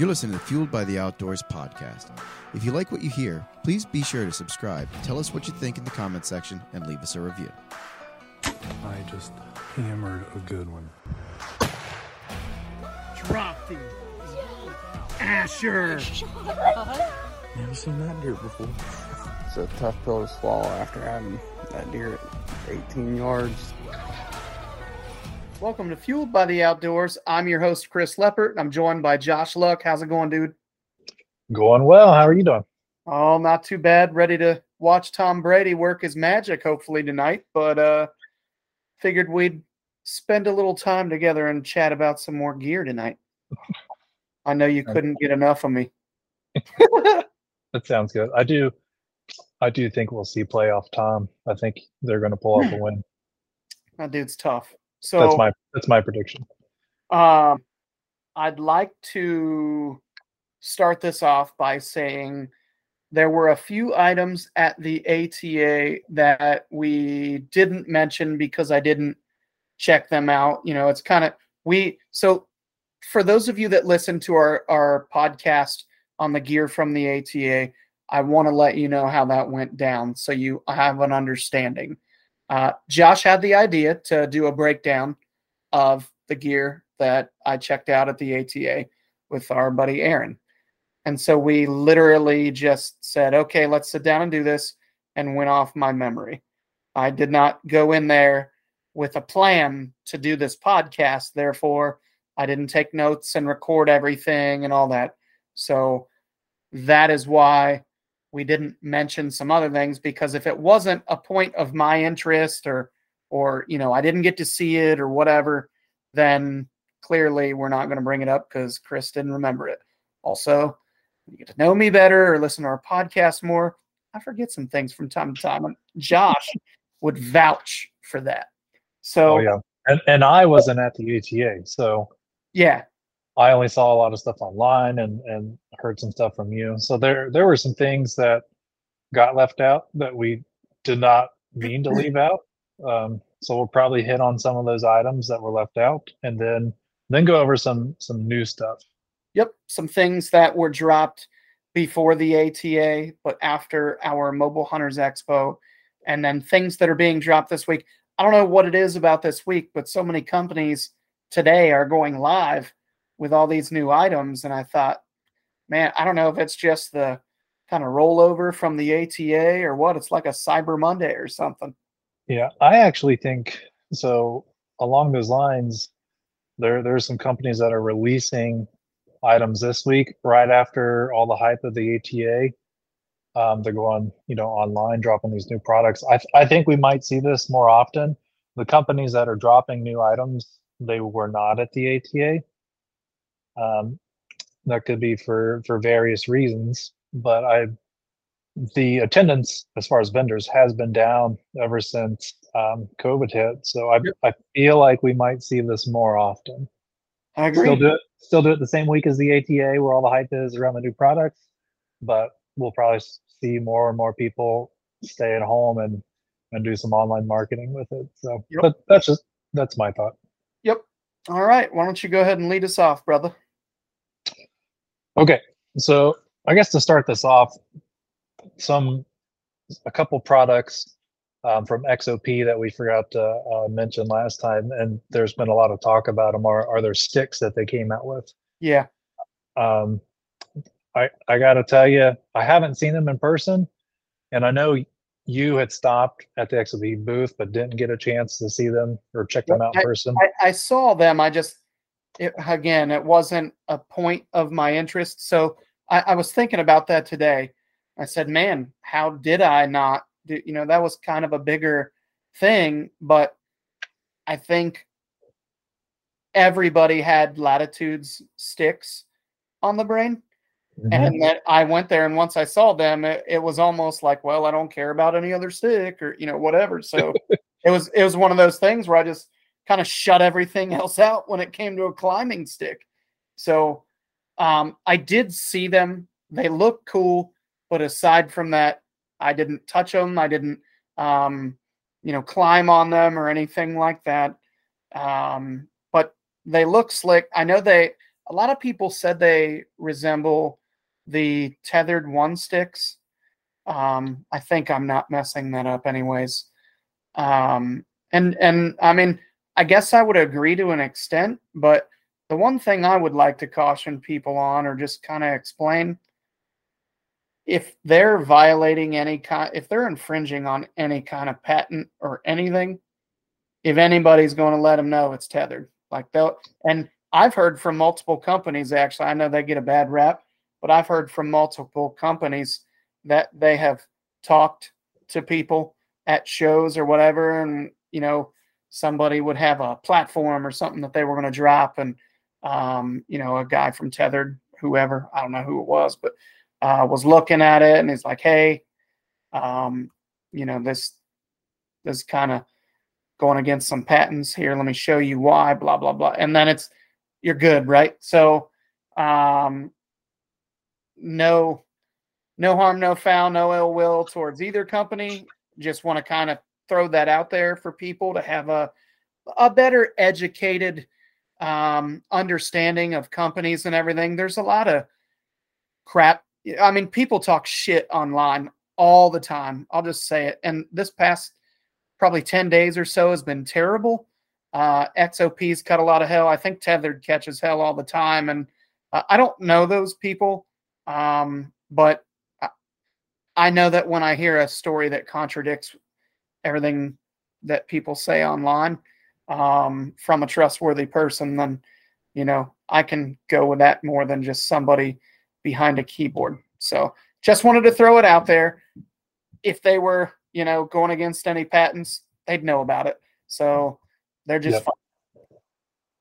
You're listening to Fueled by the Outdoors podcast. If you like what you hear, please be sure to subscribe, tell us what you think in the comment section, and leave us a review. I just hammered a good one. Drop these. Asher. Never seen that deer before. It's a tough pill to swallow after having that deer at 18 yards. Welcome to Fueled by the Outdoors. I'm your host, Chris Leppert. I'm joined by Josh Luck. How's it going, dude? Going well. How are you doing? Oh, not too bad. Ready to watch Tom Brady work his magic hopefully tonight, but uh figured we'd spend a little time together and chat about some more gear tonight. I know you couldn't get enough of me. That sounds good. I do. I do think we'll see playoff Tom. I think they're going to pull off a win. That dude's tough. So That's my that's my prediction. Um, I'd like to start this off by saying there were a few items at the ATA that we didn't mention because I didn't check them out. You know, it's kind of we so for those of you that listen to our our podcast on the gear from the ATA, I want to let you know how that went down so you have an understanding. Uh, Josh had the idea to do a breakdown of the gear that I checked out at the ATA with our buddy Aaron. And so we literally just said, okay, let's sit down and do this, and went off my memory. I did not go in there with a plan to do this podcast. Therefore, I didn't take notes and record everything and all that. So that is why we didn't mention some other things because if it wasn't a point of my interest or or you know I didn't get to see it or whatever, then clearly we're not going to bring it up because Chris didn't remember it. Also, you get to know me better or listen to our podcast more. I forget some things from time to time, Josh would vouch for that. So Oh yeah, and and I wasn't at the ATA, so yeah, I only saw a lot of stuff online and and heard some stuff from you. So there there were some things that got left out that we did not mean to leave out. Um, so we'll probably hit on some of those items that were left out, and then then go over some some new stuff. Yep, some things that were dropped before the ATA, but after our Mobile Hunters Expo, and then things that are being dropped this week. I don't know what it is about this week, but so many companies today are going live with all these new items, and I thought, man, I don't know if it's just the kind of rollover from the ATA or what. It's like a Cyber Monday or something. Yeah, I actually think so. Along those lines, there there's some companies that are releasing items this week right after all the hype of the ATA. Um, they're going, you know, online, dropping these new products. I I think we might see this more often. The companies that are dropping new items, they were not at the ATA. Um, that could be for for various reasons, but I the attendance as far as vendors has been down ever since um, COVID hit. So I I feel like we might see this more often. I agree. Still do it. Still do it the same week as the ATA, where all the hype is around the new products. But we'll probably see more and more people stay at home and and do some online marketing with it. So, Yep. but that's just that's my thought. Yep. All right. Why don't you go ahead and lead us off, brother? Okay, so I guess to start this off, some a couple products um, from XOP that we forgot to uh, mention last time, and there's been a lot of talk about them. Are are there sticks that they came out with? Yeah. Um, I I got to tell you, I haven't seen them in person, and I know you had stopped at the XOP booth, but didn't get a chance to see them or check them out in person. I, I saw them. I just, it, again, it wasn't a point of my interest. So I, I was thinking about that today. I said, man, how did I not do? You know, that was kind of a bigger thing, but I think everybody had latitudes sticks on the brain. Mhm. And that I went there, and once I saw them, it, it was almost like, well, I don't care about any other stick or you know whatever. So it was it was one of those things where I just kind of shut everything else out when it came to a climbing stick. So um, I did see them; they look cool, but aside from that, I didn't touch them. I didn't, um, you know, climb on them or anything like that. Um, but they look slick. I know they a lot of people said they resemble the tethered one sticks. Um, I think I'm not messing that up, anyways. Um, and and I mean, I guess I would agree to an extent, but the one thing I would like to caution people on, or just kind of explain, if they're violating any kind, if they're infringing on any kind of patent or anything, if anybody's going to let them know it's tethered, like they'll, and I've heard from multiple companies actually. I know they get a bad rap, but I've heard from multiple companies that they have talked to people at shows or whatever, and you know, somebody would have a platform or something that they were going to drop, and um, you know, a guy from Tethered, whoever, I don't know who it was, but uh, was looking at it and he's like, hey, um, you know, this this kind of going against some patents here. Let me show you why, blah, blah, blah. And then it's you're good, right? So um no no harm, no foul, no ill will towards either company. Just want to kind of throw that out there for people to have a a better educated um, understanding of companies and everything. There's a lot of crap. I mean, people talk shit online all the time. I'll just say it. And this past probably 10 days or so has been terrible. Uh, XOP's cut a lot of hell. I think Tethered catches hell all the time. And uh, I don't know those people, um, but I, I know that when I hear a story that contradicts everything that people say online um, from a trustworthy person, then, you know, I can go with that more than just somebody behind a keyboard. So just wanted to throw it out there. If they were, you know, going against any patents, they'd know about it. So they're just Yep.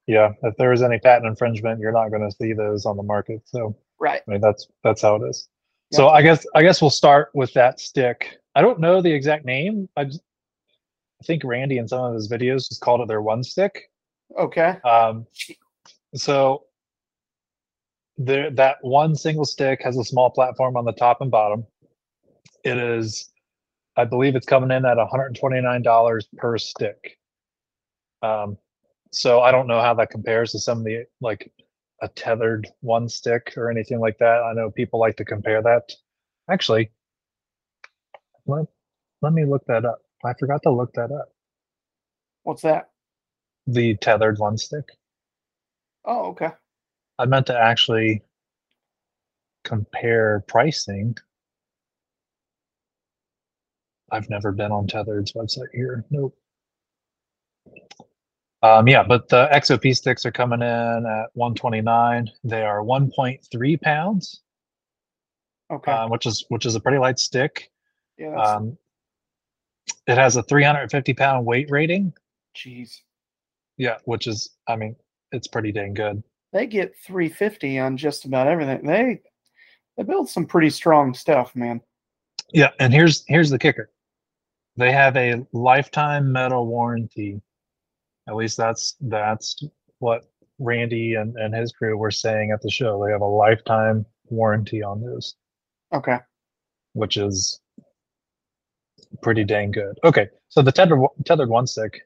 Yeah, if there is any patent infringement, you're not going to see those on the market. So right. I mean, that's that's how it is. Yeah. So I guess I guess we'll start with that stick. I don't know the exact name. I just, I think Randy in some of his videos just called it their one stick. Okay. Um, so there, that one single stick has a small platform on the top and bottom. It is, I believe, it's coming in at $129 per stick. Um, so I don't know how that compares to some of the like a tethered one stick or anything like that. I know people like to compare that. Actually, let, let me look that up. I forgot to look that up. What's that? The tethered one stick. Oh, okay. I meant to actually compare pricing. I've never been on Tethered's website here. Nope. Um, yeah, but the XOP sticks are coming in at 129. They are 1.3 pounds, Okay. uh, which is which is a pretty light stick. yeah. Um, it has a 350 pound weight rating. jeez. Yeah, which is, I mean, it's pretty dang good. They get 350 on just about everything. They they build some pretty strong stuff, man. Yeah, and here's here's the kicker. They have a lifetime metal warranty. At least that's that's what Randy and, and his crew were saying at the show. They have a lifetime warranty on those, Okay. which is pretty dang good. Okay, so the tethered tethered one stick,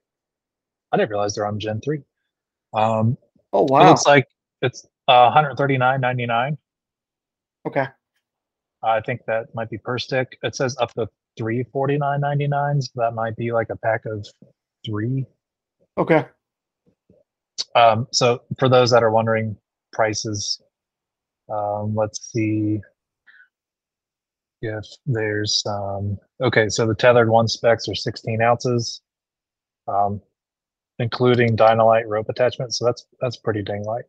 I didn't realize they're on Gen three. Um, Oh it wow. looks like it's uh, 139.99. Okay. I think that might be per stick. It says up to three forty nine ninety nine. So that might be like a pack of three. Okay. Um, so for those that are wondering prices, um, let's see if there's um, okay. So the tethered one specs are sixteen ounces, um, including Dynalite rope attachment. So that's that's pretty dang light.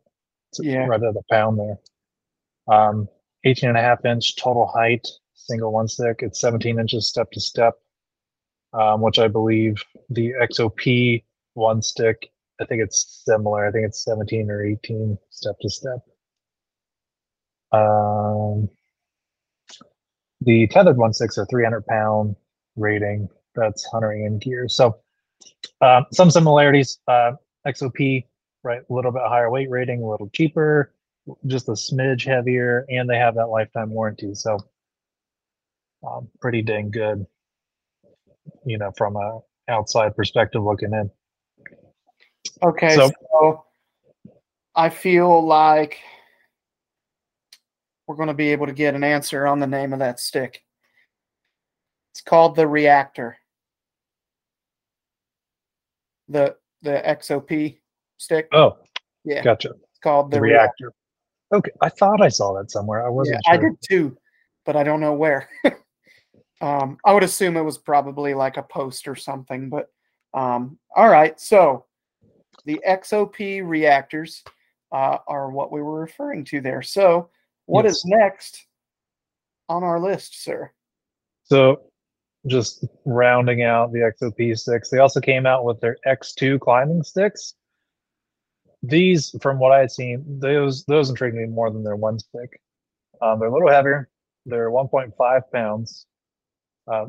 It's Yeah. right at a pound there. Um, 18 and a half inch total height, single one stick. It's 17 inches step to step, um, which I believe the XOP one stick, I think it's similar. I think it's 17 or 18 step to step. Um, the tethered one sticks are 300 pound rating. That's huntering in gear. So uh, some similarities. Uh, XOP, right? A little bit higher weight rating, a little cheaper just a smidge heavier, and they have that lifetime warranty. So, um, pretty dang good, you know, from a outside perspective looking in. Okay. So, So- I feel like we're going to be able to get an answer on the name of that stick. It's called the reactor. The the XOP stick. Oh, yeah, gotcha. it's called the, The reactor. Okay, I thought I saw that somewhere. I wasn't I sure. did too, but I don't know where. um, I would assume it was probably like a post or something. But um, all right, so the XOP reactors uh, are what we were referring to there. So, what is Yes. next on our list, sir? So, just rounding out the XOP sticks, they also came out with their X2 climbing sticks. These, from what I had seen, those those intrigue me more than their one stick. Um, they're a little heavier. They're 1.5 pounds uh,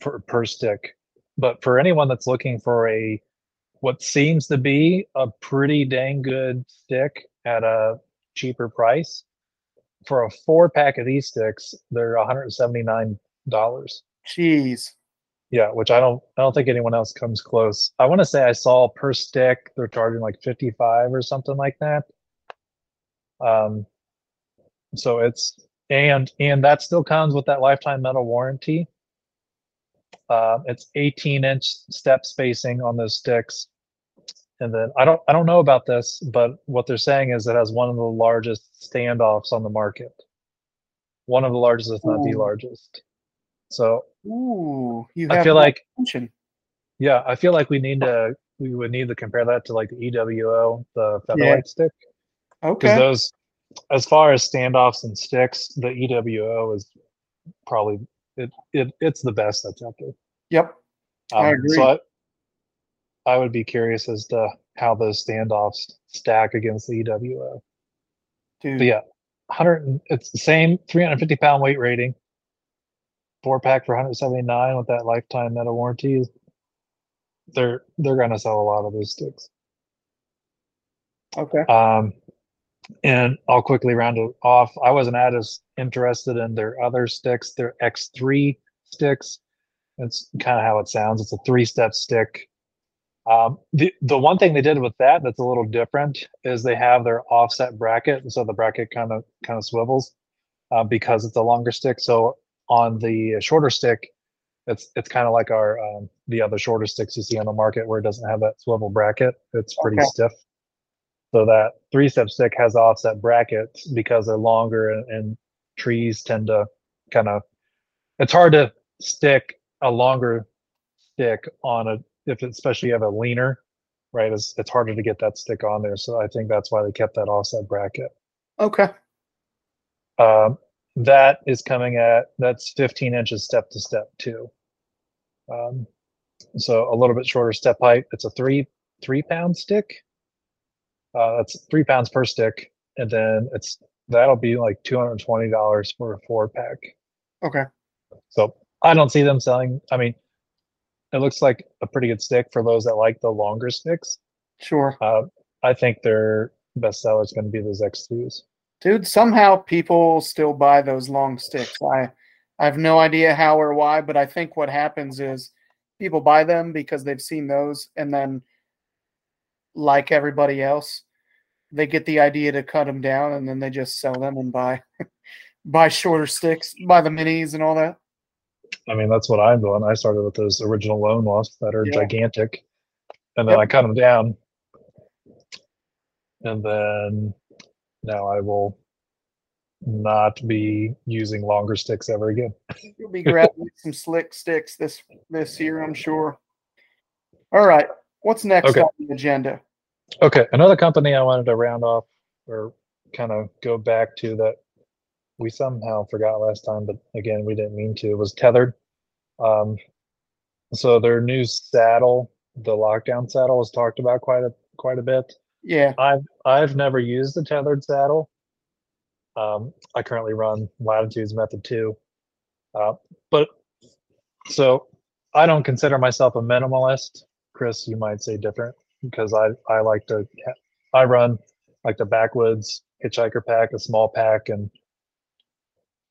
per per stick. But for anyone that's looking for a what seems to be a pretty dang good stick at a cheaper price, for a four pack of these sticks, they're 179 dollars. Jeez. Yeah, which I don't I don't think anyone else comes close. I want to say I saw per stick they're charging like 55 or something like that. Um so it's and and that still comes with that lifetime metal warranty. Um it's 18 inch step spacing on those sticks. And then I don't I don't know about this, but what they're saying is it has one of the largest standoffs on the market. One of the largest, if not the largest. So Ooh, you have I feel like attention. yeah, I feel like we need to we would need to compare that to like the EWO, the featherlight Yeah. stick, Okay. because those, as far as standoffs and sticks, the EWO is probably it, it it's the best that's out there. Yep. I um, agree. So I, I would be curious as to how those standoffs stack against the EWO. Dude. But yeah, hundred it's the same 350 pound weight rating. Four pack for 179 with that lifetime metal warranty. They're they're gonna sell a lot of those sticks. Okay. Um, and I'll quickly round it off. I wasn't as interested in their other sticks, their X3 sticks. That's kind of how it sounds. It's a three-step stick. Um, the the one thing they did with that that's a little different is they have their offset bracket, and so the bracket kind of kind of swivels uh, because it's a longer stick. So on the shorter stick, it's it's kind of like our um, the other shorter sticks you see on the market where it doesn't have that swivel bracket. It's pretty Okay. stiff. So that three step stick has offset brackets because they're longer and, and trees tend to kind of it's hard to stick a longer stick on a if especially you have a leaner, right? It's it's harder to get that stick on there. So I think that's why they kept that offset bracket. Okay. Um, that is coming at that's 15 inches step to step too. Um, so a little bit shorter step height. It's a three three pound stick. Uh, that's three pounds per stick, and then it's that'll be like 220 dollars for a four pack. Okay. So I don't see them selling. I mean, it looks like a pretty good stick for those that like the longer sticks. Sure. Uh, I think their best seller is going to be those X2s. Dude, somehow people still buy those long sticks. I I have no idea how or why, but I think what happens is people buy them because they've seen those and then like everybody else, they get the idea to cut them down and then they just sell them and buy buy shorter sticks, buy the minis and all that. I mean, that's what I'm doing. I started with those original loan wasps that are Yeah. gigantic, and then Yep. I cut them down, and then now I will not be using longer sticks ever again. You'll be grabbing some slick sticks this this year, I'm sure. All right. What's next Okay. on the agenda? Okay, another company I wanted to round off or kind of go back to that we somehow forgot last time, but again, we didn't mean to, It was Tethered. Um, so their new saddle, the lockdown saddle, was talked about quite a quite a bit. Yeah. I've I've never used the tethered saddle. Um, I currently run Latitudes Method Two, uh, but so I don't consider myself a minimalist. Chris, you might say different because I I like to I run like the backwoods hitchhiker pack, a small pack, and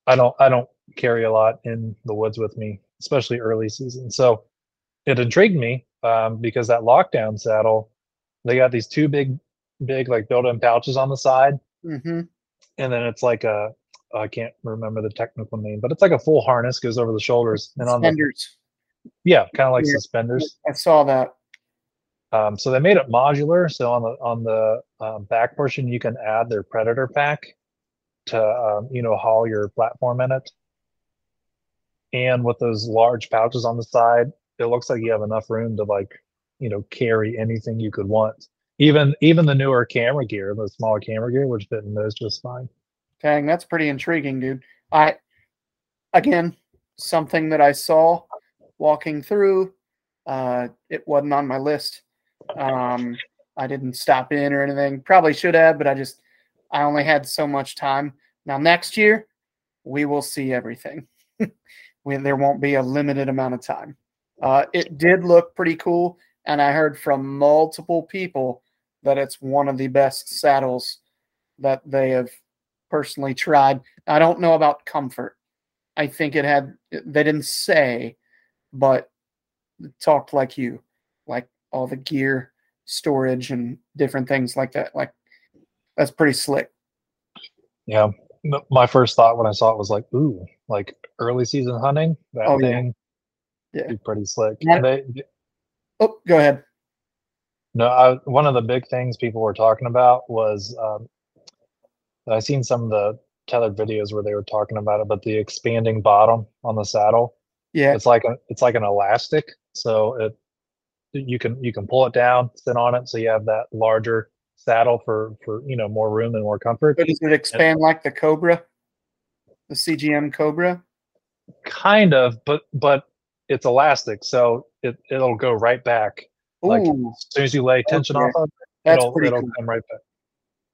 I don't I don't carry a lot in the woods with me, especially early season. So it intrigued me um, because that lockdown saddle, they got these two big big like built-in pouches on the side Mm-hmm. and then it's like a I can't remember the technical name, but it's like a full harness goes over the shoulders and on the Suspenders. yeah, kind of like Yeah. suspenders. I saw that. Um, so they made it modular. So on the on the um, back portion, you can add their predator pack to um, you know haul your platform in it. And with those large pouches on the side, it looks like you have enough room to like you know carry anything you could want. Even even the newer camera gear, the smaller camera gear, would fit in those just fine. Dang, that's pretty intriguing, dude. I again, something that I saw walking through. Uh, it wasn't on my list. Um, I didn't stop in or anything. Probably should have, but I just I only had so much time. Now next year, we will see everything. we, there won't be a limited amount of time. Uh, it did look pretty cool, and I heard from multiple people that it's one of the best saddles that they have personally tried. I don't know about comfort. I think it had they didn't say, but talked like you, like all the gear storage and different things like that. Like that's pretty slick. Yeah. My first thought when I saw it was like, ooh, like early season hunting. That Oh, yeah. thing, Yeah. be pretty slick. Yeah. They, Oh, go ahead. No, I, one of the big things people were talking about was um, I seen some of the tethered videos where they were talking about it, but the expanding bottom on the saddle, Yeah, it's like a, it's like an elastic, so it you can you can pull it down, sit on it, so you have that larger saddle for for you know more room and more comfort. but does it expand like the Cobra, the CGM Cobra? Kind of, but but it's elastic, so it it'll go right back. Like as soon as you lay tension Okay. off of it, that's it'll it'll cool. come right back.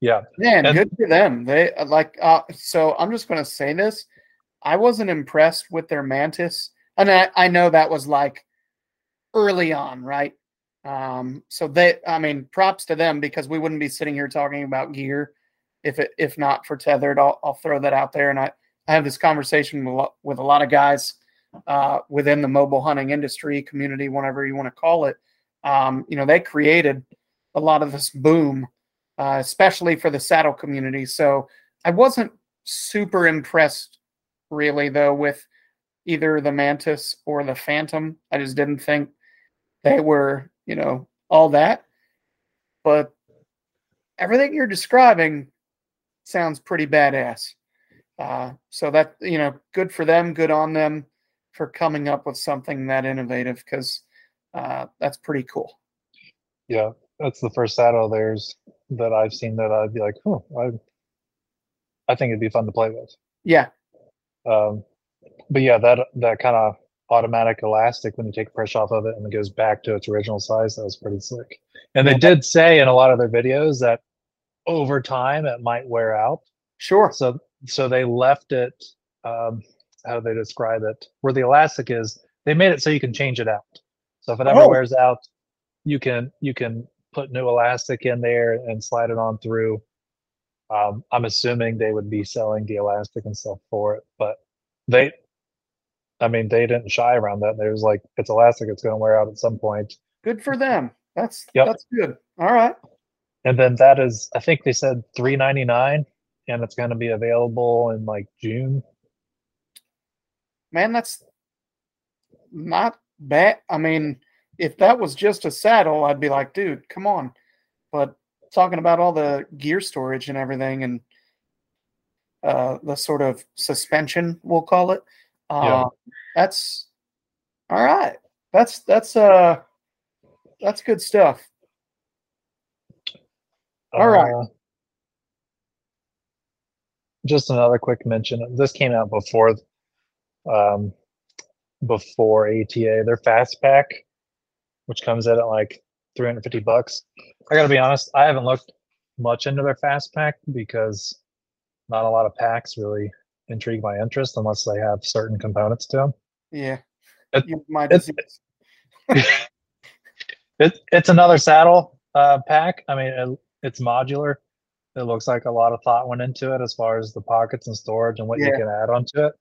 Yeah, Man, And- good for them. They uh, like uh so I'm just gonna say this. I wasn't impressed with their mantis. And I, I know that was like early on, right? Um, so they I mean, props to them because we wouldn't be sitting here talking about gear if it if not for tethered. I'll I'll throw that out there. And I, I have this conversation with, a lot- with a lot of guys uh within the mobile hunting industry, community, whatever you want to call it. Um, you know, they created a lot of this boom uh, especially for the saddle community. So I wasn't super impressed, really, though, with either the Mantis or the Phantom. I just didn't think they were, you know, all that. But everything you're describing sounds pretty badass. Uh, so that, you know, good for them, good on them for coming up with something that innovative because uh, that's pretty cool. Yeah, that's the first saddle of theirs that I've seen that I'd be like, oh, I, I think it'd be fun to play with. Yeah. Um, but yeah, that that kind of automatic elastic when you take pressure off of it and it goes back to its original size, that was pretty slick. And they did say in a lot of their videos that over time it might wear out. Sure. So so they left it. Um, how do they describe it? Where the elastic is, they made it so you can change it out. So if it ever Oh. wears out, you can you can put new elastic in there and slide it on through. Um, I'm assuming they would be selling the elastic and stuff for it, but they, I mean, they didn't shy around that. They was like, it's elastic, it's going to wear out at some point. Good for them. That's Yep. that's good. All right. And then that is, I think they said 3.99, and it's going to be available in like June. Man, that's not bad. I mean, if that was just a saddle, I'd be like, dude, come on. But talking about all the gear storage and everything and uh the sort of suspension, we'll call it. Yeah. that's all right. That's that's uh that's good stuff. All right. Uh, just another quick mention. This came out before, um, before ATA. Their fast pack, which comes in at like 350 bucks. I gotta be honest, I haven't looked much into their fast pack because not a lot of packs really intrigue my interest unless they have certain components to them. Yeah. It- it's- disease. It, it's another saddle uh, pack. I mean, it, it's modular. It looks like a lot of thought went into it as far as the pockets and storage and what you can add onto it.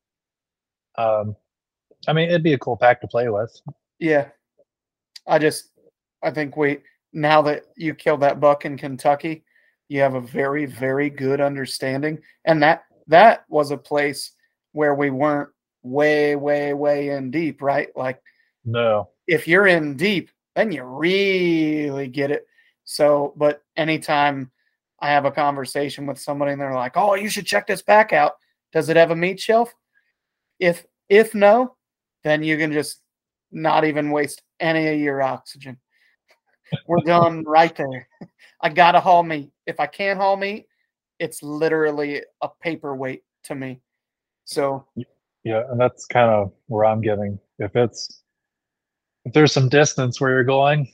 Um, I mean, it'd be a cool pack to play with. Yeah. I just I think we now that you killed that buck in Kentucky, you have a very, very good understanding. And that that was a place where we weren't way, way, way in deep, right? Like No. if you're in deep, then you really get it. So, but anytime I have a conversation with somebody and they're like, "Oh, you should check this back out. Does it have a meat shelf?" If if no, then you can just not even waste any of your oxygen. We're done right there. I gotta haul meat. If I can't haul meat, it's literally a paperweight to me. So Yeah, and that's kind of where I'm getting. If it's if there's some distance where you're going,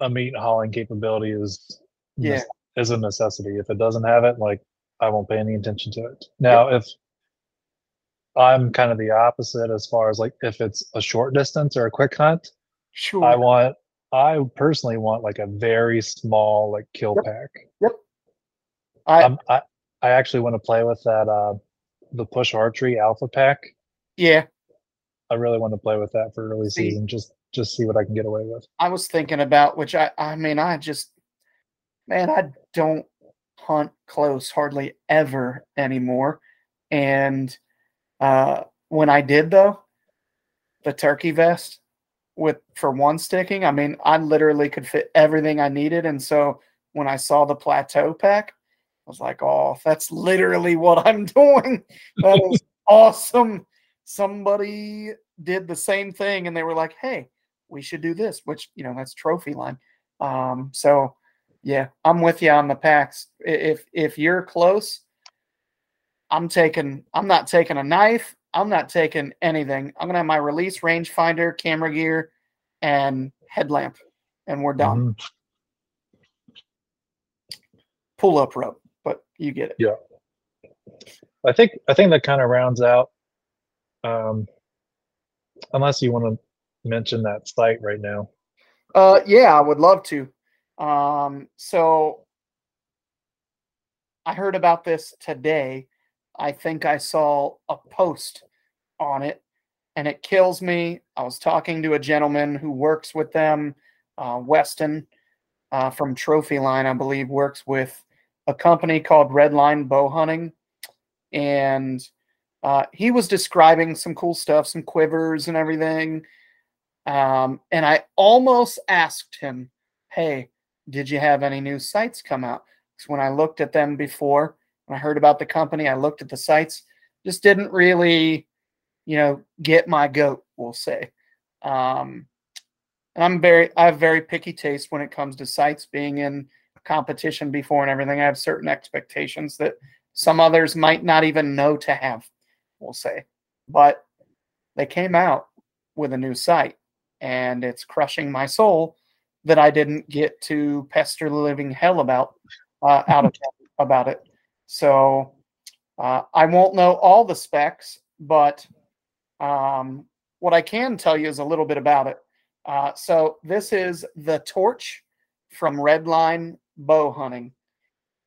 a meat hauling capability is Yeah. is a necessity. If it doesn't have it, like I won't pay any attention to it. Now, if I'm kind of the opposite as far as like if it's a short distance or a quick hunt, sure. I want I personally want like a very small like kill pack. Yep. pack. I, Um, I I actually want to play with that uh the push archery alpha pack. yeah, I really want to play with that for early See- season. Just just see what I can get away with. I was thinking about which I I mean I just man I don't hunt close hardly ever anymore and uh when I did though the turkey vest with for one sticking I mean I literally could fit everything I needed and so when I saw the plateau pack I was like oh that's literally what I'm doing that is awesome somebody did the same thing and they were like hey we should do this, which you know that's trophy line. Um, so yeah, I'm with you on the packs. If if you're close, I'm taking. I'm not taking a knife. I'm not taking anything. I'm gonna have my release rangefinder, camera gear, and headlamp, and we're done. Mhm. Pull up rope, but you get it. Yeah. I think I think that kind of rounds out. Um, unless you want to mention that sight right now. Uh, yeah, I would love to. Um, so I heard about this today. I think I saw a post on it, and it kills me. I was talking to a gentleman who works with them, uh, Weston, uh, from Trophy Line, I believe, works with a company called Redline Bow Hunting, and uh, he was describing some cool stuff, some quivers and everything. Um, and I almost asked him, "Hey, did you have any new sights come out?" Because when I looked at them before, when I heard about the company, I looked at the sights, just didn't really, you know, get my goat. We'll say. Um, and I'm very, I have very picky taste when it comes to sights being in competition before and everything. I have certain expectations that some others might not even know to have. We'll say, but they came out with a new sight and it's crushing my soul that I didn't get to pester the living hell about uh, out of about it. So uh, I won't know all the specs, but um, what I can tell you is a little bit about it. Uh, so this is the torch from Redline Bow Hunting,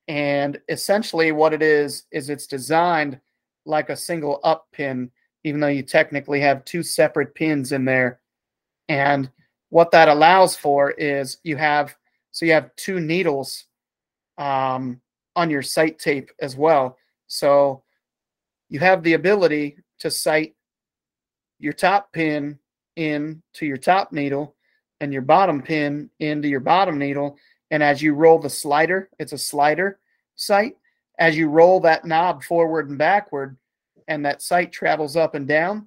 and essentially what it is is it's designed like a single up pin, even though you technically have two separate pins in there and what that allows for is you have so you have two needles um, on your sight tape as well. So you have the ability to sight your top pin in to your top needle and your bottom pin into your bottom needle. And as you roll the slider, it's a slider sight. As you roll that knob forward and backward, and that sight travels up and down,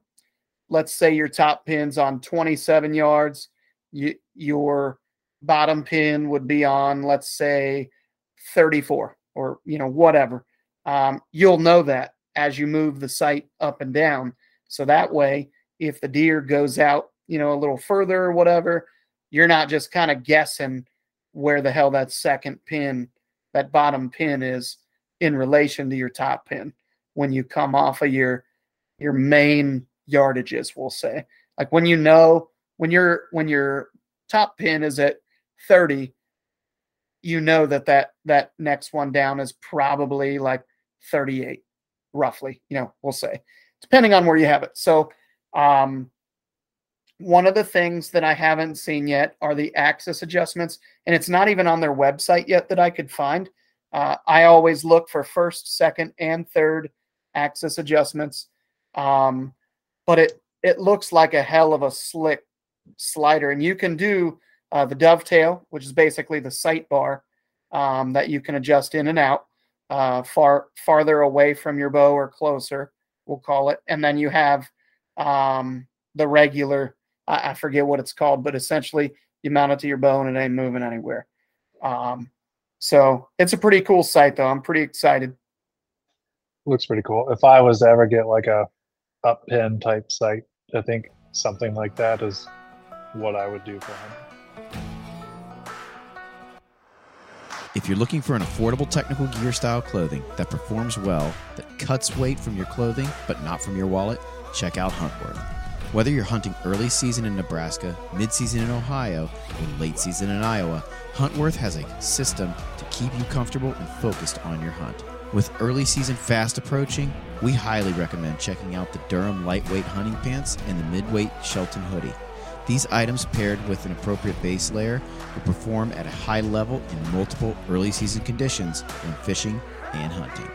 let's say your top pin's on 27 yards, you, your bottom pin would be on, let's say, 34 or you know whatever. Um, you'll know that as you move the sight up and down. So that way, if the deer goes out, you know, a little further or whatever, you're not just kind of guessing where the hell that second pin, that bottom pin is in relation to your top pin when you come off of your your main yardages we'll say. Like when you know when your when your top pin is at 30 you know that that that next one down is probably like 38 roughly you know we'll say depending on where you have it. So um one of the things that i haven't seen yet are the axis adjustments and it's not even on their website yet that i could find Uh, I always look for first, second, and third axis adjustments, um, but it it looks like a hell of a slick slider, and you can do uh, the dovetail, which is basically the sight bar um, that you can adjust in and out, uh, far farther away from your bow or closer, we'll call it, and then you have um, the regular. I, I forget what it's called, but essentially you mount it to your bow and it ain't moving anywhere. Um, so it's a pretty cool sight, though. I'm pretty excited. Looks pretty cool. If I was to ever get like a up pin type sight, I think something like that is what I would do for him. If you're looking for an affordable technical gear style clothing that performs well, that cuts weight from your clothing but not from your wallet, check out Huntworth. Whether you're hunting early season in Nebraska, mid season in Ohio, or late season in Iowa, Huntworth has a system to keep you comfortable and focused on your hunt. With early season fast approaching, we highly recommend checking out the Durham lightweight hunting pants and the midweight Shelton hoodie. These items paired with an appropriate base layer will perform at a high level in multiple early season conditions when fishing and hunting.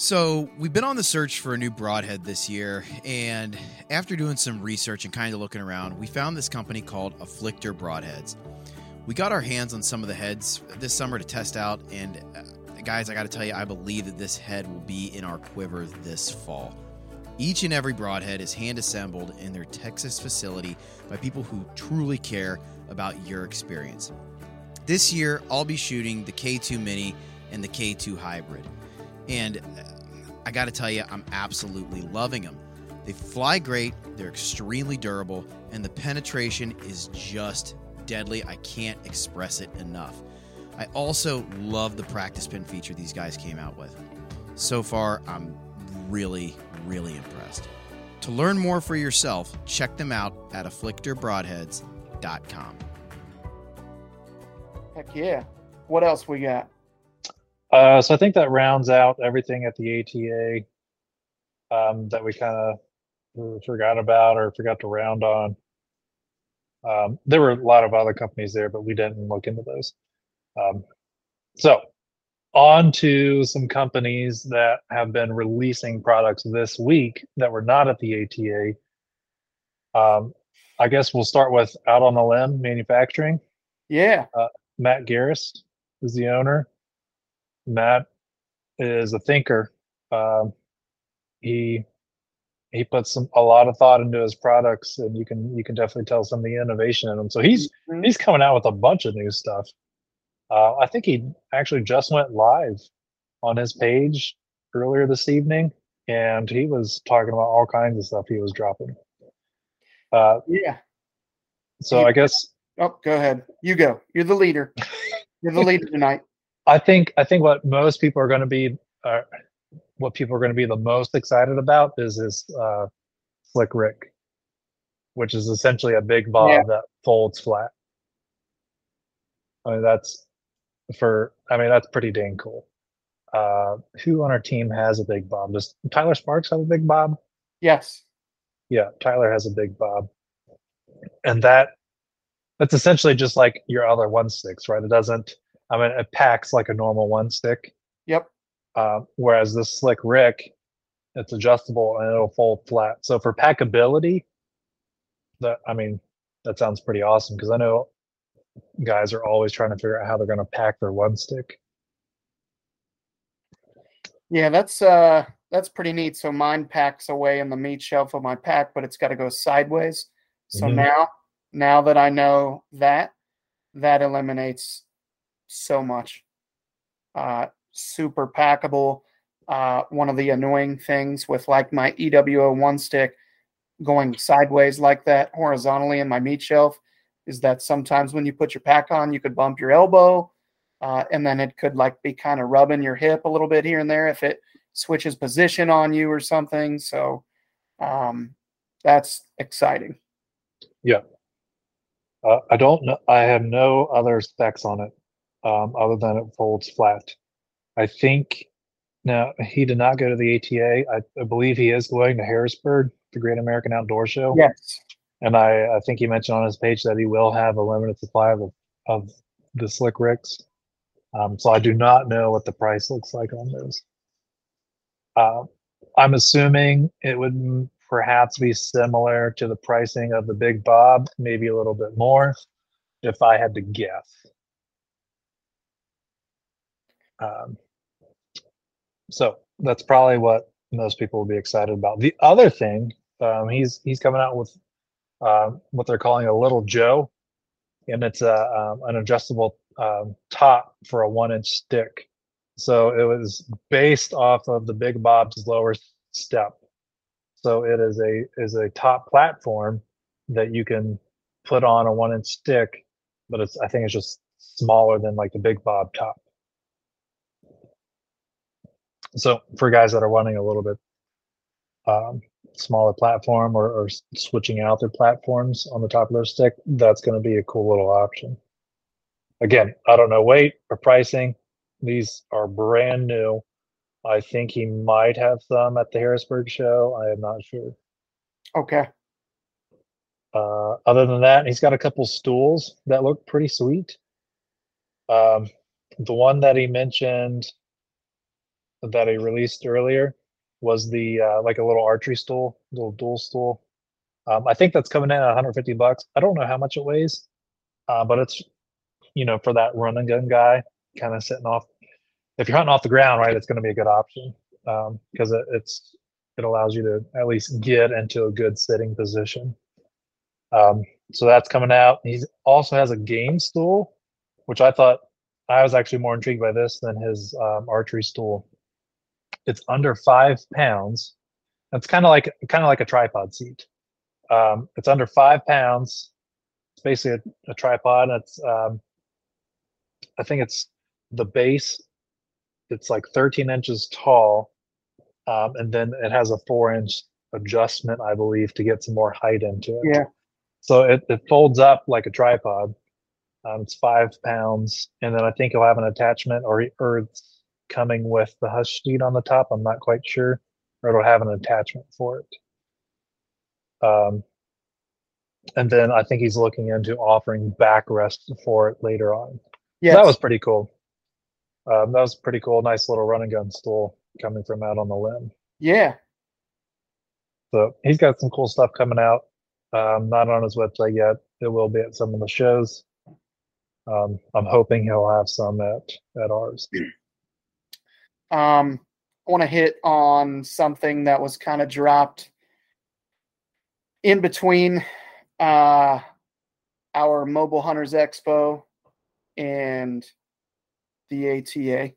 So, we've been on the search for a new broadhead this year, and after doing some research and kind of looking around, we found this company called Afflictor Broadheads. We got our hands on some of the heads this summer to test out, and uh, guys, I got to tell you, I believe that this head will be in our quiver this fall. Each and every broadhead is hand assembled in their Texas facility by people who truly care about your experience. This year, I'll be shooting the K2 Mini and the K2 Hybrid. And uh, I got to tell you, I'm absolutely loving them. They fly great, they're extremely durable, and the penetration is just deadly. I can't express it enough. I also love the practice pin feature these guys came out with. So far, I'm really, really impressed. To learn more for yourself, check them out at afflictorbroadheads.com. Heck yeah. What else we got? Uh, so I think that rounds out everything at the ATA um, that we kind of forgot about or forgot to round on. Um, there were a lot of other companies there, but we didn't look into those. Um, so, on to some companies that have been releasing products this week that were not at the ATA. Um, I guess we'll start with Out on a Limb Manufacturing. Yeah. Uh, Matt Garris is the owner. Matt is a thinker. Um, he he puts some a lot of thought into his products, and you can you can definitely tell some of the innovation in them. So he's Mhm. he's coming out with a bunch of new stuff. Uh, I think he actually just went live on his page earlier this evening, and he was talking about all kinds of stuff he was dropping. Uh, Yeah. so I guess Oh, go ahead. You go. You're the leader. You're the leader tonight. I think I think what most people are going to be, uh, what people are going to be the most excited about is this uh, Slick Rick, which is essentially a big bob Yeah. that folds flat. I mean that's for I mean that's pretty dang cool. Uh, who on our team has a big bob? Does Tyler Sparks have a big bob? Yes. Yeah, Tyler has a big bob, and that that's essentially just like your other one sticks, right? It doesn't. I mean, it packs like a normal one stick. Yep. Uh, whereas this Slick Rick, it's adjustable and it'll fold flat. So for packability, that I mean, that sounds pretty awesome because I know guys are always trying to figure out how they're going to pack their one stick. Yeah, that's uh that's pretty neat. So mine packs away in the meat shelf of my pack, but it's got to go sideways. So Mhm. now now that I know that, that eliminates so much. Uh super packable. Uh one of the annoying things with like my EWO one stick going sideways like that horizontally in my meat shelf is that sometimes when you put your pack on, you could bump your elbow uh, and then it could like be kind of rubbing your hip a little bit here and there if it switches position on you or something. So um, that's exciting. Yeah. Uh, I don't know. I have no other specs on it um, other than it folds flat. I think now he did not go to the ATA. I, I believe he is going to Harrisburg, the Great American Outdoor Show. Yes. and I, I think he mentioned on his page that he will have a limited supply of of the Slick Ricks. Um, so I do not know what the price looks like on those. Uh, I'm assuming it would perhaps be similar to the pricing of the Big Bob, maybe a little bit more, if I had to guess. Um, so that's probably what most people will be excited about. The other thing, um, he's he's coming out with uh, what they're calling a Little Joe, and it's a um, an adjustable um, top for a one inch stick. So it was based off of the Big Bob's lower step. So it is a is a top platform that you can put on a one inch stick, but it's I think it's just smaller than like the Big Bob top. So for guys that are wanting a little bit um, smaller platform or, or switching out their platforms on the top of their stick, that's going to be a cool little option. Again, I don't know weight or pricing. These are brand new. I think he might have some at the Harrisburg show. I am not sure. Okay. Uh, other than that, he's got a couple stools that look pretty sweet. Um, the one that he mentioned that he released earlier was the uh, like a little archery stool, little dual stool. Um, I think that's coming in at 150 bucks. I don't know how much it weighs, uh, but it's you know for that run and gun guy, kind of sitting off. If you're hunting off the ground, right, it's going to be a good option because it, it's it allows you to at least get into a good sitting position. Um, so that's coming out. He also has a game stool, which I thought I was actually more intrigued by this than his um, archery stool. It's under five pounds. It's kind of like kind of like a tripod seat. Um, it's under five pounds. It's basically a, a tripod. And it's um, I think it's the base. It's like 13 inches tall, um, and then it has a four inch adjustment, I believe, to get some more height into it. Yeah. So it, it folds up like a tripod. Um, it's five pounds, and then I think you'll have an attachment, or or it's coming with the hush sheet on the top. I'm not quite sure, or it'll have an attachment for it. Um, and then I think he's looking into offering backrest for it later on. Yes. That was pretty cool. Um, that was pretty cool. Nice little run and gun stool coming from out on the limb. yeah. So he's got some cool stuff coming out. Um, not on his website yet. It will be at some of the shows. Um, I'm hoping he'll have some at at ours. Um, I want to hit on something that was kind of dropped in between uh, our Mobile Hunters Expo and the ATA.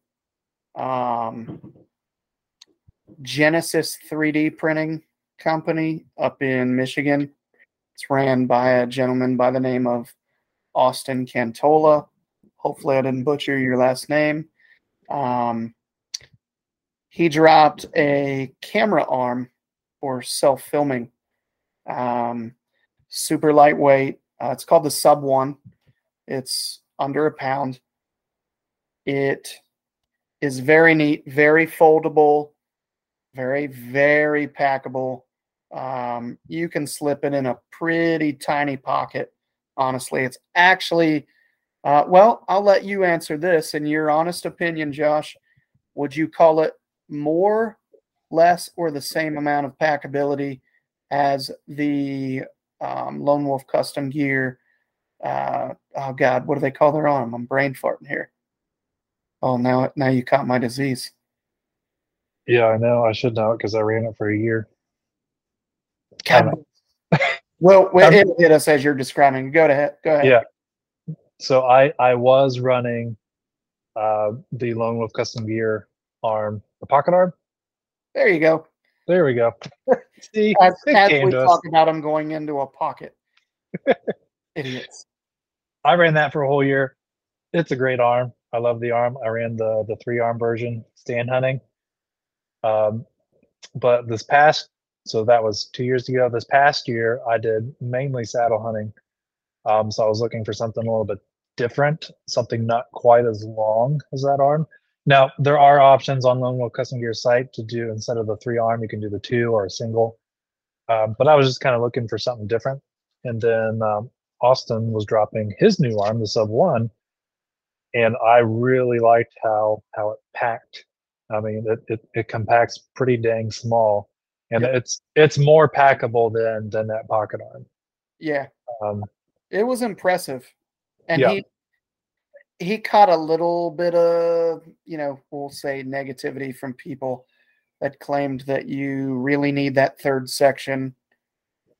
Um, Genesis 3D printing company up in Michigan. It's ran by a gentleman by the name of Austin Cantola. Hopefully, I didn't butcher your last name. Um, he dropped a camera arm for self filming. Um, super lightweight. Uh, it's called the Sub One. It's under a pound. It is very neat, very foldable, very, very packable. Um, you can slip it in a pretty tiny pocket. Honestly, it's actually, uh, well, I'll let you answer this in your honest opinion, Josh. Would you call it more, less, or the same amount of packability as the um, Lone Wolf Custom Gear? Uh, oh God, what do they call their arm? I'm brain farting here. Oh, now now you caught my disease. Yeah, I know. I should know it because I ran it for a year. God. well, well it hit us as you're describing. Go ahead. Go ahead. Yeah. So I I was running uh, the Lone Wolf Custom Gear arm, the pocket arm. There you go. There we go. See, As, as we us. talk about them going into a pocket. Idiots. I ran that for a whole year. It's a great arm. I love the arm. I ran the the three arm version stand hunting. Um, but this past so that was two years ago. This past year, I did mainly saddle hunting. Um, so I was looking for something a little bit different, something not quite as long as that arm. Now there are options on Lone Wolf Custom Gear site to do instead of the three arm, you can do the two or a single. Um, but I was just kind of looking for something different. and then um, Austin was dropping his new arm, the Sub One, and I really liked how how it packed. I mean, it it, it compacts pretty dang small, and Yep. it's it's more packable than than that pocket arm. Yeah, Um, it was impressive, and Yeah. he he caught a little bit of you know we'll say negativity from people that claimed that you really need that third section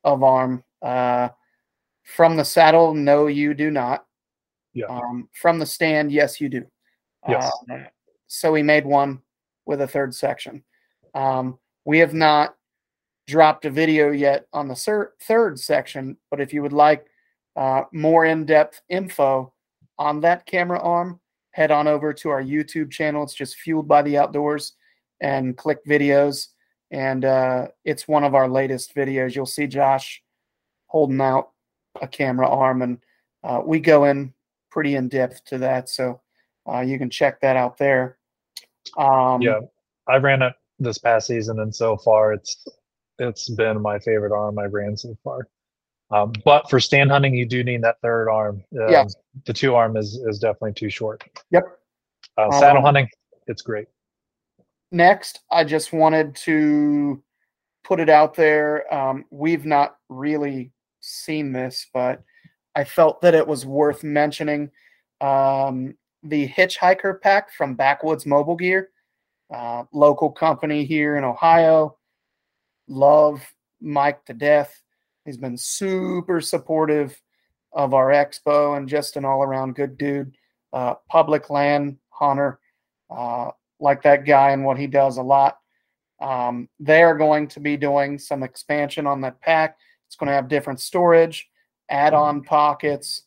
of arm uh, from the saddle. No, you do not. Yeah. Um, from the stand, yes, you do. Yes. Uh, so we made one with a third section. Um, we have not dropped a video yet on the third section, but if you would like uh, more in-depth info on that camera arm, head on over to our YouTube channel. It's just Fueled by the Outdoors, and click videos. And uh, it's one of our latest videos. You'll see Josh holding out a camera arm, and uh, we go in pretty in depth to that. So uh, you can check that out there. Um, yeah, I ran it this past season, and so far it's it's been my favorite arm I've ran so far. Um, but for stand hunting, you do need that third arm. Um, Yeah. the two arm is is definitely too short. Yep. Uh, saddle Um, hunting, it's great. next, I just wanted to put it out there. Um, we've not really seen this, but I felt that it was worth mentioning. Um, the Hitchhiker Pack from Backwoods Mobile Gear, uh, local company here in Ohio. Love Mike to death. He's been super supportive of our expo and just an all around good dude. Uh, public land hunter. Uh, like that guy and what he does a lot. Um, they are going to be doing some expansion on that pack. It's going to have different storage, add-on pockets,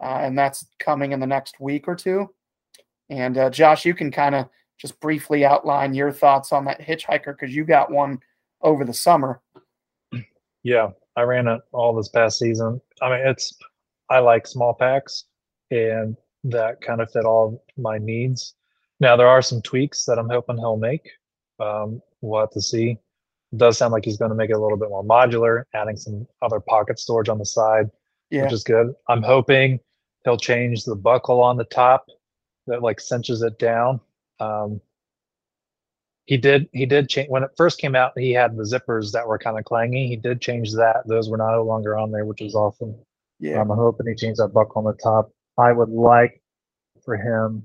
uh, and that's coming in the next week or two. And uh, Josh, you can kind of just briefly outline your thoughts on that hitchhiker because you got one over the summer. Yeah, I ran it all this past season. I mean, it's I like small packs, and that kind of fit all my needs. Now there are some tweaks that I'm hoping he'll make. Um, we'll have to see. It does sound like he's going to make it a little bit more modular, adding some other pocket storage on the side, Yeah, which is good. I'm hoping he'll change the buckle on the top that like cinches it down. Um, he did he did change when it first came out he had the zippers that were kind of clangy. He did change that. Those were no longer on there which was awesome. Yeah, um, i'm hoping he changed that buckle on the top. I would like for him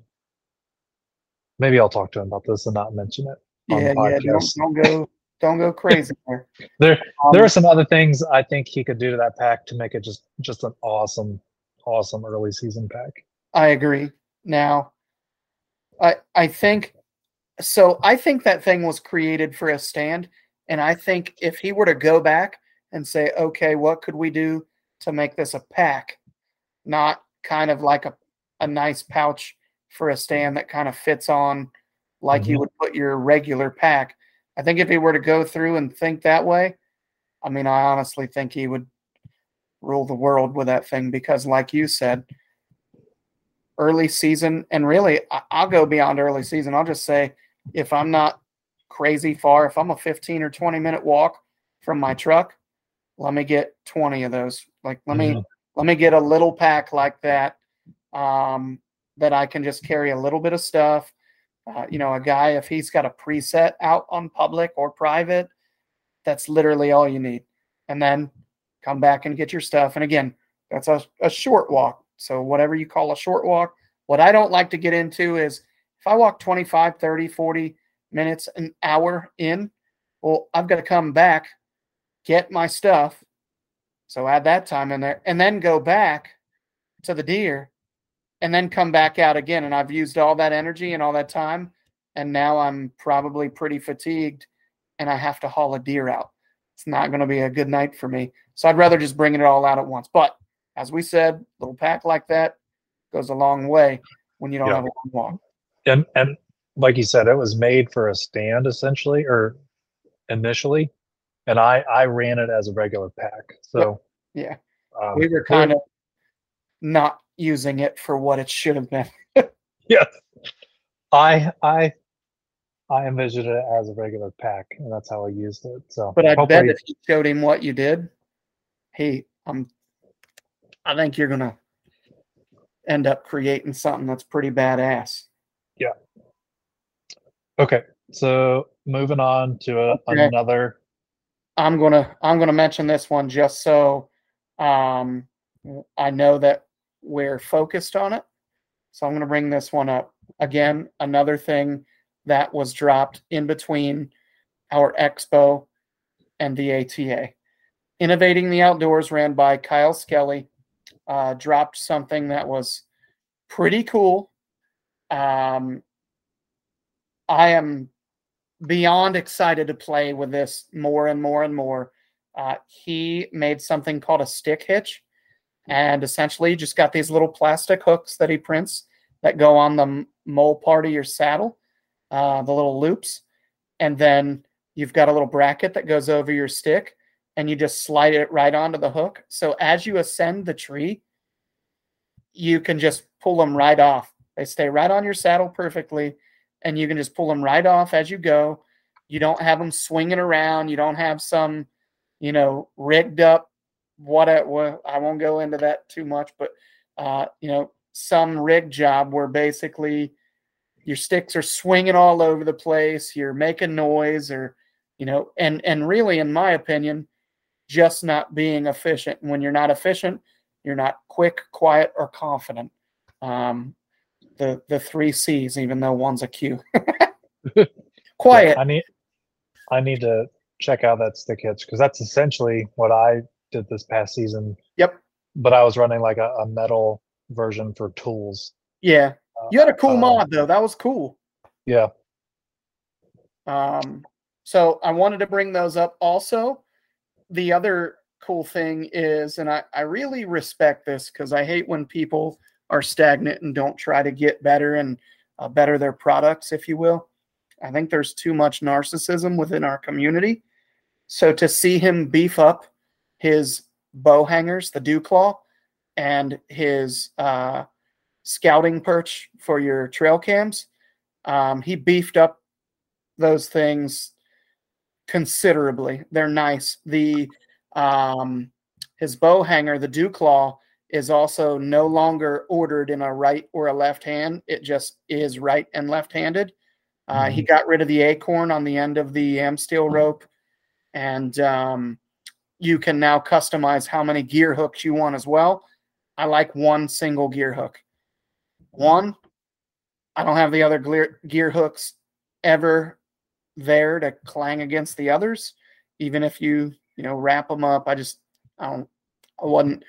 maybe i'll talk to him about this and not mention it yeah, yeah. Don't, don't go, don't go crazy there. there Um, there are some other things i think he could do to that pack to make it just just an awesome awesome early season pack. I agree. Now, I I think so. I think that thing was created for a stand, and I think if he were to go back and say, okay, what could we do to make this a pack, not kind of like a a nice pouch for a stand that kind of fits on like you Mhm. would put your regular pack. I think if he were to go through and think that way, I mean, I honestly think he would rule the world with that thing because, like you said, early season, and really, I'll go beyond early season. I'll just say if I'm not crazy far, if I'm a 15 or 20 minute walk from my truck, let me get 20 of those. Like, let me Mhm. let me get a little pack like that um, that I can just carry a little bit of stuff. Uh, you know, a guy if he's got a preset out on public or private, that's literally all you need. And then come back and get your stuff. And again, that's a, a short walk. So whatever you call a short walk, what I don't like to get into is if I walk 25, 30, 40 minutes, an hour in, well, I've got to come back, get my stuff. So add that time in there and then go back to the deer and then come back out again. And I've used all that energy and all that time. And now I'm probably pretty fatigued and I have to haul a deer out. It's not going to be a good night for me. So I'd rather just bring it all out at once. But as we said, little pack like that goes a long way when you don't Yeah. have a long walk. And and like you said, it was made for a stand essentially, or initially, and I I ran it as a regular pack. So Yeah. um, We were kind of not using it for what it should have been. yeah, I I I envisioned it as a regular pack, and that's how I used it. So, But I bet if you showed him what you did, he, I'm I think you're gonna end up creating something that's pretty badass. Okay, so moving on to a, Okay. another. I'm gonna I'm gonna mention this one just so um, I know that we're focused on it. So I'm gonna bring this one up again. Another thing that was dropped in between our expo and the ATA. Innovating the Outdoors, ran by Kyle Skelly, uh, dropped something that was pretty cool. Um, I am beyond excited to play with this more and more and more. Uh, he made something called a stick hitch, and essentially just got these little plastic hooks that he prints that go on the MOLLE part of your saddle, uh, the little loops, and then you've got a little bracket that goes over your stick, and you just slide it right onto the hook. So as you ascend the tree, you can just pull them right off. They stay right on your saddle perfectly, and you can just pull them right off as you go. You don't have them swinging around. You don't have some, you know, rigged up. What I, well, I won't go into that too much, but uh, you know, some rig job where basically your sticks are swinging all over the place. You're making noise, or you know, and and really, in my opinion, just not being efficient. When you're not efficient, you're not quick, quiet, or confident. Um, the the three C's, even though one's a Q. quiet. I need, I need to check out that stick hitch because that's essentially what I did this past season. Yep. But I was running like a, a metal version for tools. Yeah. Uh, You had a cool um, mod though. That was cool. Yeah. Um, so I wanted to bring those up. Also, the other cool thing is, and I, I really respect this because I hate when people are stagnant and don't try to get better and uh, better their products, if you will. I think there's too much narcissism within our community. So to see him beef up his bow hangers, the dew claw, and his uh, scouting perch for your trail cams, um, he beefed up those things considerably. They're nice. The um, his bow hanger, the dew claw, is also no longer ordered in a right or a left hand. It just is right and left handed. Uh, he got rid of the acorn on the end of the AmSteel rope, and um, you can now customize how many gear hooks you want as well. I like one single gear hook. One, I don't have the other gear, gear hooks ever there to clang against the others, even if you you know wrap them up. I just I don't I wasn't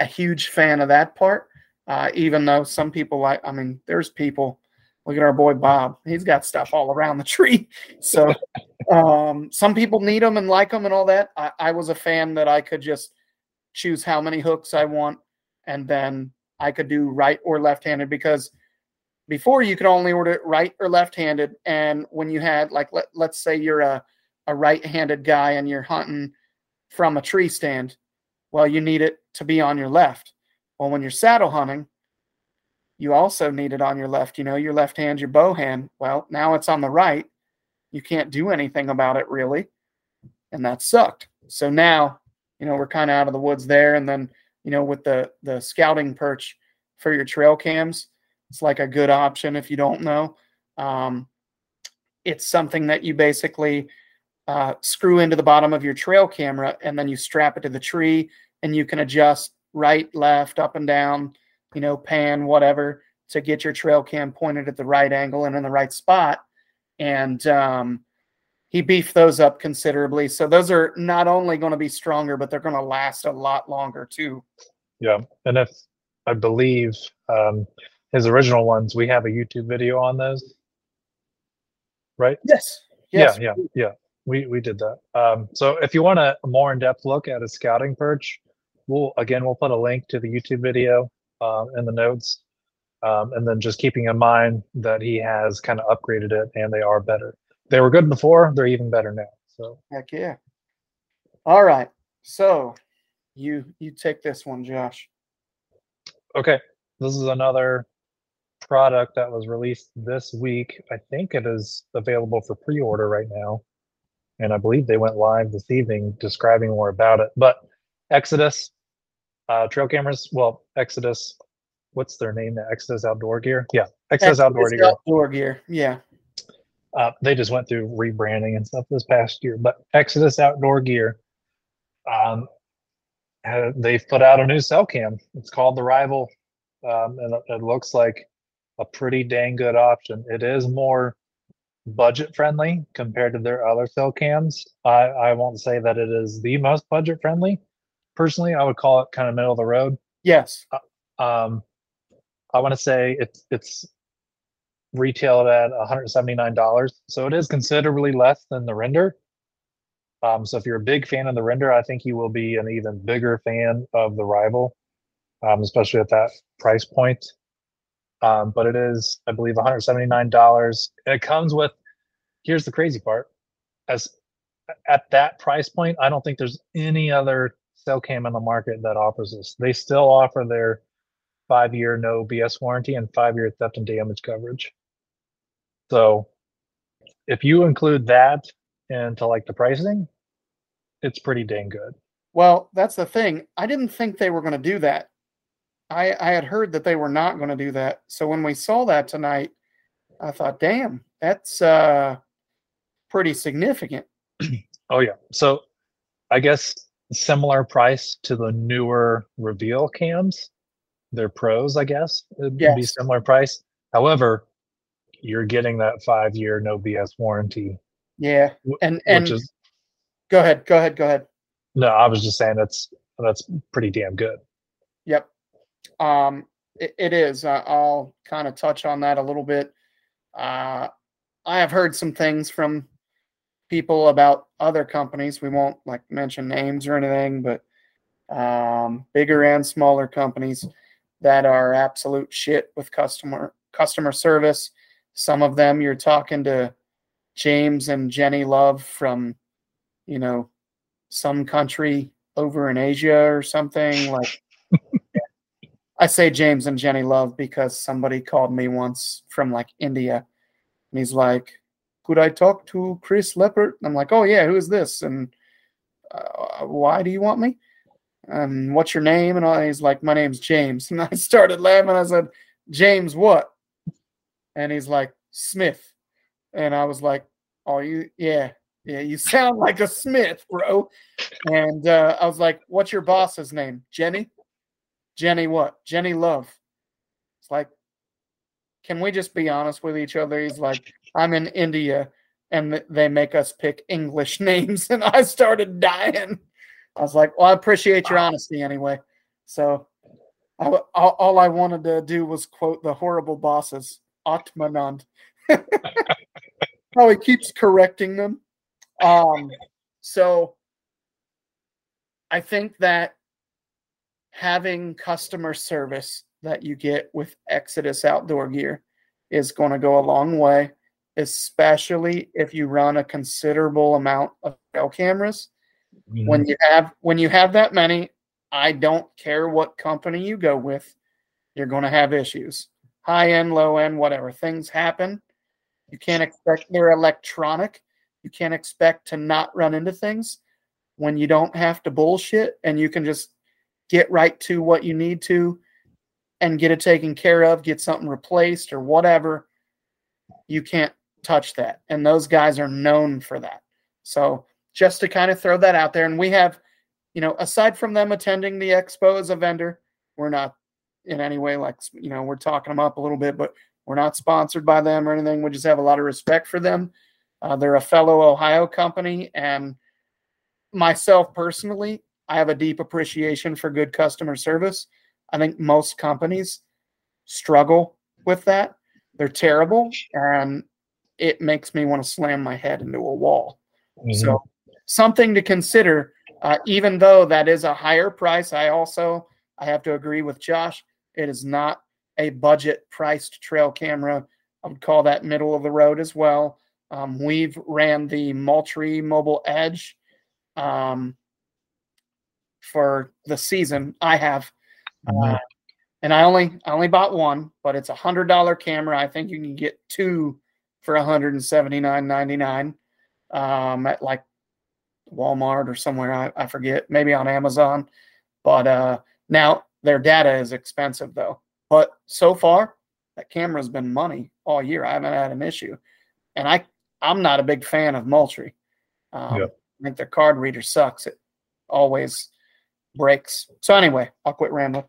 a huge fan of that part. Uh, even though some people like, I mean, there's people. Look at our boy Bob; he's got stuff all around the tree. So um, some people need them and like them and all that. I, I was a fan that I could just choose how many hooks I want, and then I could do right or left-handed because before you could only order it right or left-handed and when you had like let, let's say you're a, a right-handed guy and you're hunting from a tree stand well you need it to be on your left. Well when you're saddle hunting you also need it on your left you know your left hand your bow hand. Well now it's on the right. You can't do anything about it really. And that sucked. So now you know we're kind of out of the woods there. And then you know with the the scouting perch for your trail cams it's like a good option if you don't know. Um, it's something that you basically uh, screw into the bottom of your trail camera and then you strap it to the tree and you can adjust right, left, up and down, you know, pan, whatever, to get your trail cam pointed at the right angle and in the right spot. And um, he beefed those up considerably. So those are not only going to be stronger, but they're going to last a lot longer too. Yeah. And if I believe um, his original ones, we have a YouTube video on those. Right? Yes. Yes. Yeah, yeah, yeah. We we did that. Um, so if you want a more in-depth look at a scouting perch, we'll again we'll put a link to the YouTube video uh, in the notes. Um, and then just keeping in mind that he has kind of upgraded it and they are better. They were good before, they're even better now. So Heck yeah. All right. So you you take this one, Josh. okay. This is another product that was released this week. I think it is available for pre-order right now. And I believe they went live this evening describing more about it. But Exodus, uh, trail cameras. Well, Exodus, what's their name? now? Exodus Outdoor Gear. Yeah, Exodus Outdoor Gear. Outdoor gear. Yeah. Uh, they just went through rebranding and stuff this past year, but Exodus Outdoor Gear, um, they've put out a new cell cam. It's called the Rival, um, and it looks like a pretty dang good option. It is more budget friendly compared to their other cell cams. I, I won't say that it is the most budget friendly. Personally, I would call it kind of middle of the road. Yes. Um, I want to say it's it's retailed at $179, so it is considerably less than the render. Um, so if you're a big fan of the render, I think you will be an even bigger fan of the rival, um, especially at that price point. Um, but it is, I believe, $179. It comes with. Here's the crazy part: as at that price point, I don't think there's any other cell cam in the market that offers this. They still offer their five year no BS warranty and five year theft and damage coverage. So if you include that into like the pricing, it's pretty dang good. Well, that's the thing. I didn't think they were going to do that. I I had heard that they were not going to do that. So when we saw that tonight, I thought, "Damn, that's uh pretty significant." Oh yeah. So I guess similar price to the newer reveal cams. They're pros, I guess. It'd be similar price. However, you're getting that five year no BS warranty, Yeah. And and is go ahead. Go ahead. Go ahead. no, I was just saying that's that's pretty damn good. Yep. Um, it, it is. Uh, I'll kind of touch on that a little bit. Uh, I have heard some things from people about other companies. We won't like mention names or anything, but um, bigger and smaller companies that are absolute shit with customer customer service. Some of them you're talking to James and Jenny Love from, you know, some country over in Asia or something like I say James and Jenny Love because somebody called me once from like India and he's like, Could I talk to Chris Leppert? I'm like, Oh, yeah, who is this? And uh, why do you want me? And what's your name? And all, he's like, My name's James. And I started laughing. I said, James, what? And he's like, Smith. And I was like, Oh, you, yeah, yeah, you sound like a Smith, bro. And uh, I was like, What's your boss's name? Jenny? Jenny what? Jenny Love. It's like, can we just be honest with each other? He's like, I'm in India and they make us pick English names. And I started dying. I was like, well, I appreciate your honesty anyway. So I, all I wanted to do was quote the horrible bosses, Atmanand. How he keeps correcting them. Um, so I think that having customer service that you get with Exodus outdoor gear is going to go a long way, especially if you run a considerable amount of trail cameras. Mm-hmm. When you have when you have that many, I don't care what company you go with, you're going to have issues. High end, low end, whatever. Things happen. You can't expect they're electronic. You can't expect to not run into things when you don't have to bullshit and you can just get right to what you need to and get it taken care of, get something replaced or whatever, you can't touch that. And those guys are known for that. So just to kind of throw that out there. And we have, you know, aside from them attending the expo as a vendor, we're not in any way like, you know, we're talking them up a little bit, but we're not sponsored by them or anything. We just have a lot of respect for them. Uh, they're a fellow Ohio company. And myself personally, I have a deep appreciation for good customer service. I think most companies struggle with that. They're terrible, and it makes me want to slam my head into a wall. Mhm. So, something to consider. Uh, even though that is a higher price, I also I have to agree with Josh. It is not a budget priced trail camera. I would call that middle of the road as well. Um, we've ran the Moultrie Mobile Edge. Um, for the season. I have, Mhm. uh, and I only I only bought one, but it's a hundred dollar camera. I think you can get two for one hundred and seventy nine ninety nine um, at like Walmart or somewhere. I, I forget, maybe on Amazon. But uh, Now, their data is expensive though, but so far that camera's been money all year. I haven't had an issue, and I I'm not a big fan of Moultrie. Um, Yep. I think their card reader sucks. It always breaks. So anyway, I'll quit rambling.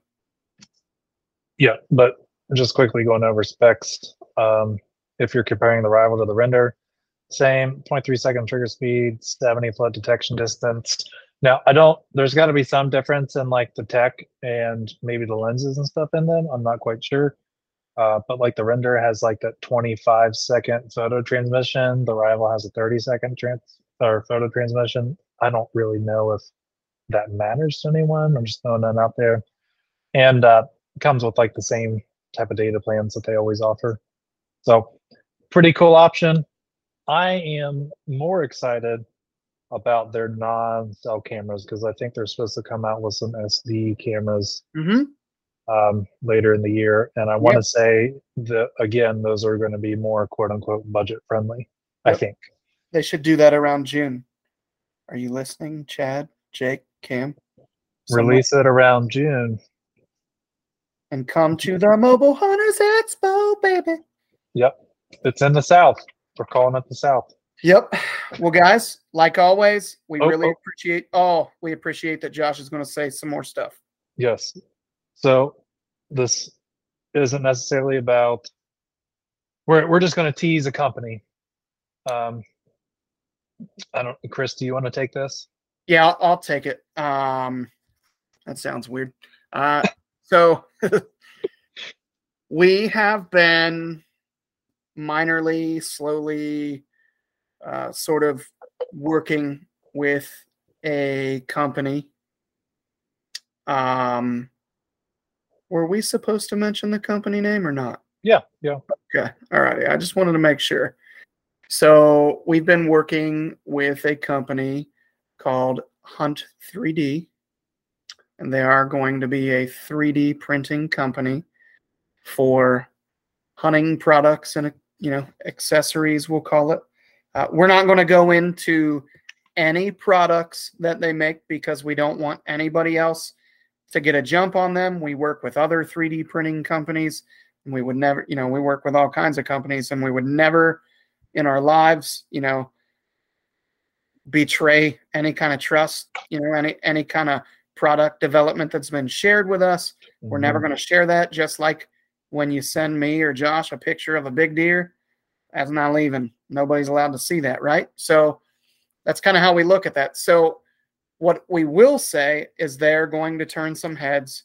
Yeah, but just quickly going over specs. Um, if you're comparing the rival to the render, same 0.3 second trigger speed, 70 flood detection distance. Now, I don't, there's got to be some difference in like the tech and maybe the lenses and stuff in them. I'm not quite sure. Uh, but like the render has like that 25 second photo transmission. The rival has a 30 second trans or photo transmission. I don't really know if that matters to anyone. I'm just throwing that out there. And uh, comes with like the same type of data plans that they always offer. So pretty cool option. I am more excited about their non-cell cameras because I think they're supposed to come out with some SD cameras Mm-hmm. um, later in the year, and I want Yep. to say that again, those are going to be more "quote unquote" budget friendly. I think. They should do that around June. Are you listening, Chad, Jake, Cam? Someone- Release it around June. and come to the Mobile Hunters Expo, baby. Yep, it's in the South. We're calling it the South. Yep. Well, guys, like always, we Oh, really oh. appreciate. Oh, we appreciate that Josh is going to say some more stuff. Yes. So this isn't necessarily about we're we're just going to tease a company. Um I don't Chris, do you want to take this? Yeah, I'll, I'll take it. Um, that sounds weird. Uh, so we have been minorly, slowly, uh, sort of working with a company. Um, were we supposed to mention the company name or not? Yeah, yeah. Okay. All righty. I just wanted to make sure. So we've been working with a company called Hunt 3D, and they are going to be a 3D printing company for hunting products and you know accessories. We'll call it. Uh, we're not going to go into any products that they make because we don't want anybody else to get a jump on them. We work with other 3D printing companies and we would never you know we work with all kinds of companies and we would never in our lives you know betray any kind of trust you know any any kind of product development that's been shared with us. We're never Mhm. going to share that just like when you send me or josh a picture of a big deer that's not leaving. Nobody's allowed to see that right? So that's kind of how we look at that. So what we will say is they're going to turn some heads.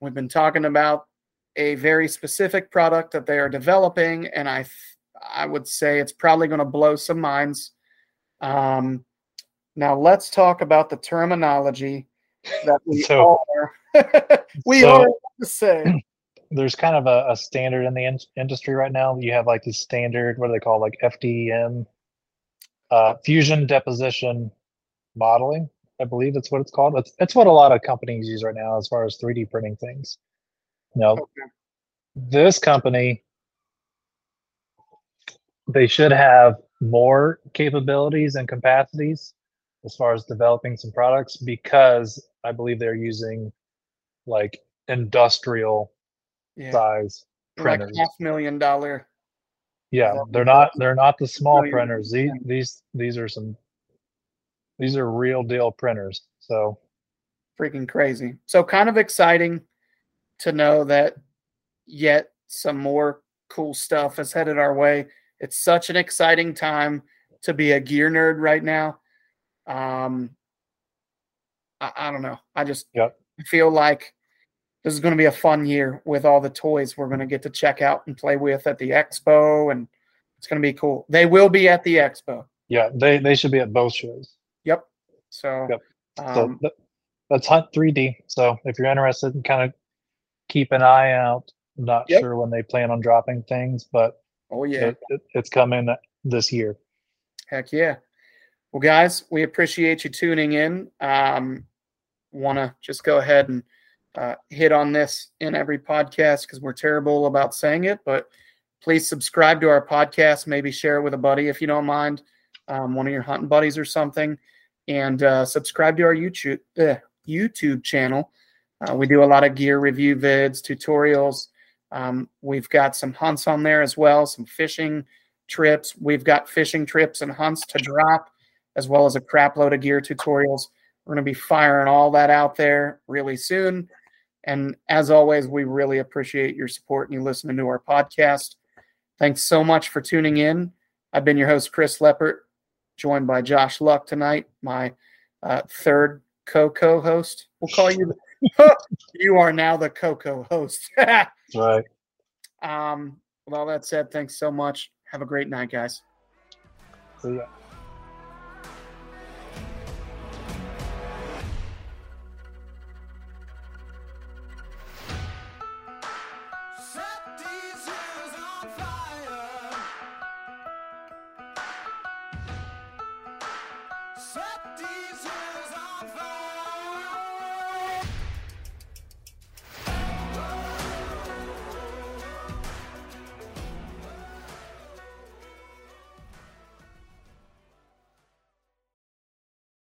We've been talking about a very specific product that they are developing, and I I would say it's probably going to blow some minds. Um, now let's talk about the terminology that we So- are we so- are the same. There's kind of a, a standard in the in- industry right now. You have like the standard, what do they call like FDM, uh, fusion deposition modeling. I believe that's what it's called. It's, it's what a lot of companies use right now as far as 3D printing things. Now, Okay. this company they should have more capabilities and capacities as far as developing some products because i believe they're using like industrial Yeah, size like printers half million dollar. yeah they're not they're not the small million printers these these these are some these are real deal printers so freaking crazy. So kind of exciting to know that yet some more cool stuff is headed our way. It's such an exciting time to be a gear nerd right now. Um, I, I don't know. I just Yep. feel like this is going to be a fun year with all the toys we're going to get to check out and play with at the expo, and it's going to be cool. They will be at the expo. yeah they they should be at both shows Yep. So, Yep. um, th- that's hunt 3d so if you're interested kind of keep an eye out I'm not Yep. sure when they plan on dropping things but oh yeah. it, it, it's coming this year Heck yeah. Well, guys, we appreciate you tuning in. Um, Want to just go ahead and uh, hit on this in every podcast because we're terrible about saying it, but please subscribe to our podcast. Maybe share it with a buddy if you don't mind, um, one of your hunting buddies or something, and uh, subscribe to our YouTube uh, YouTube channel. Uh, we do a lot of gear review vids, tutorials. Um, we've got some hunts on there as well, some fishing trips. We've got fishing trips and hunts to drop, as well as a crap load of gear tutorials. We're going to be firing all that out there really soon. And as always, we really appreciate your support and you listening to our podcast. Thanks so much for tuning in. I've been your host, Chris Leppert, joined by Josh Luck tonight, my uh, third co co host. We'll call you. you are now the co co host. right. Um, with all that said, thanks so much. Have a great night, guys. See ya.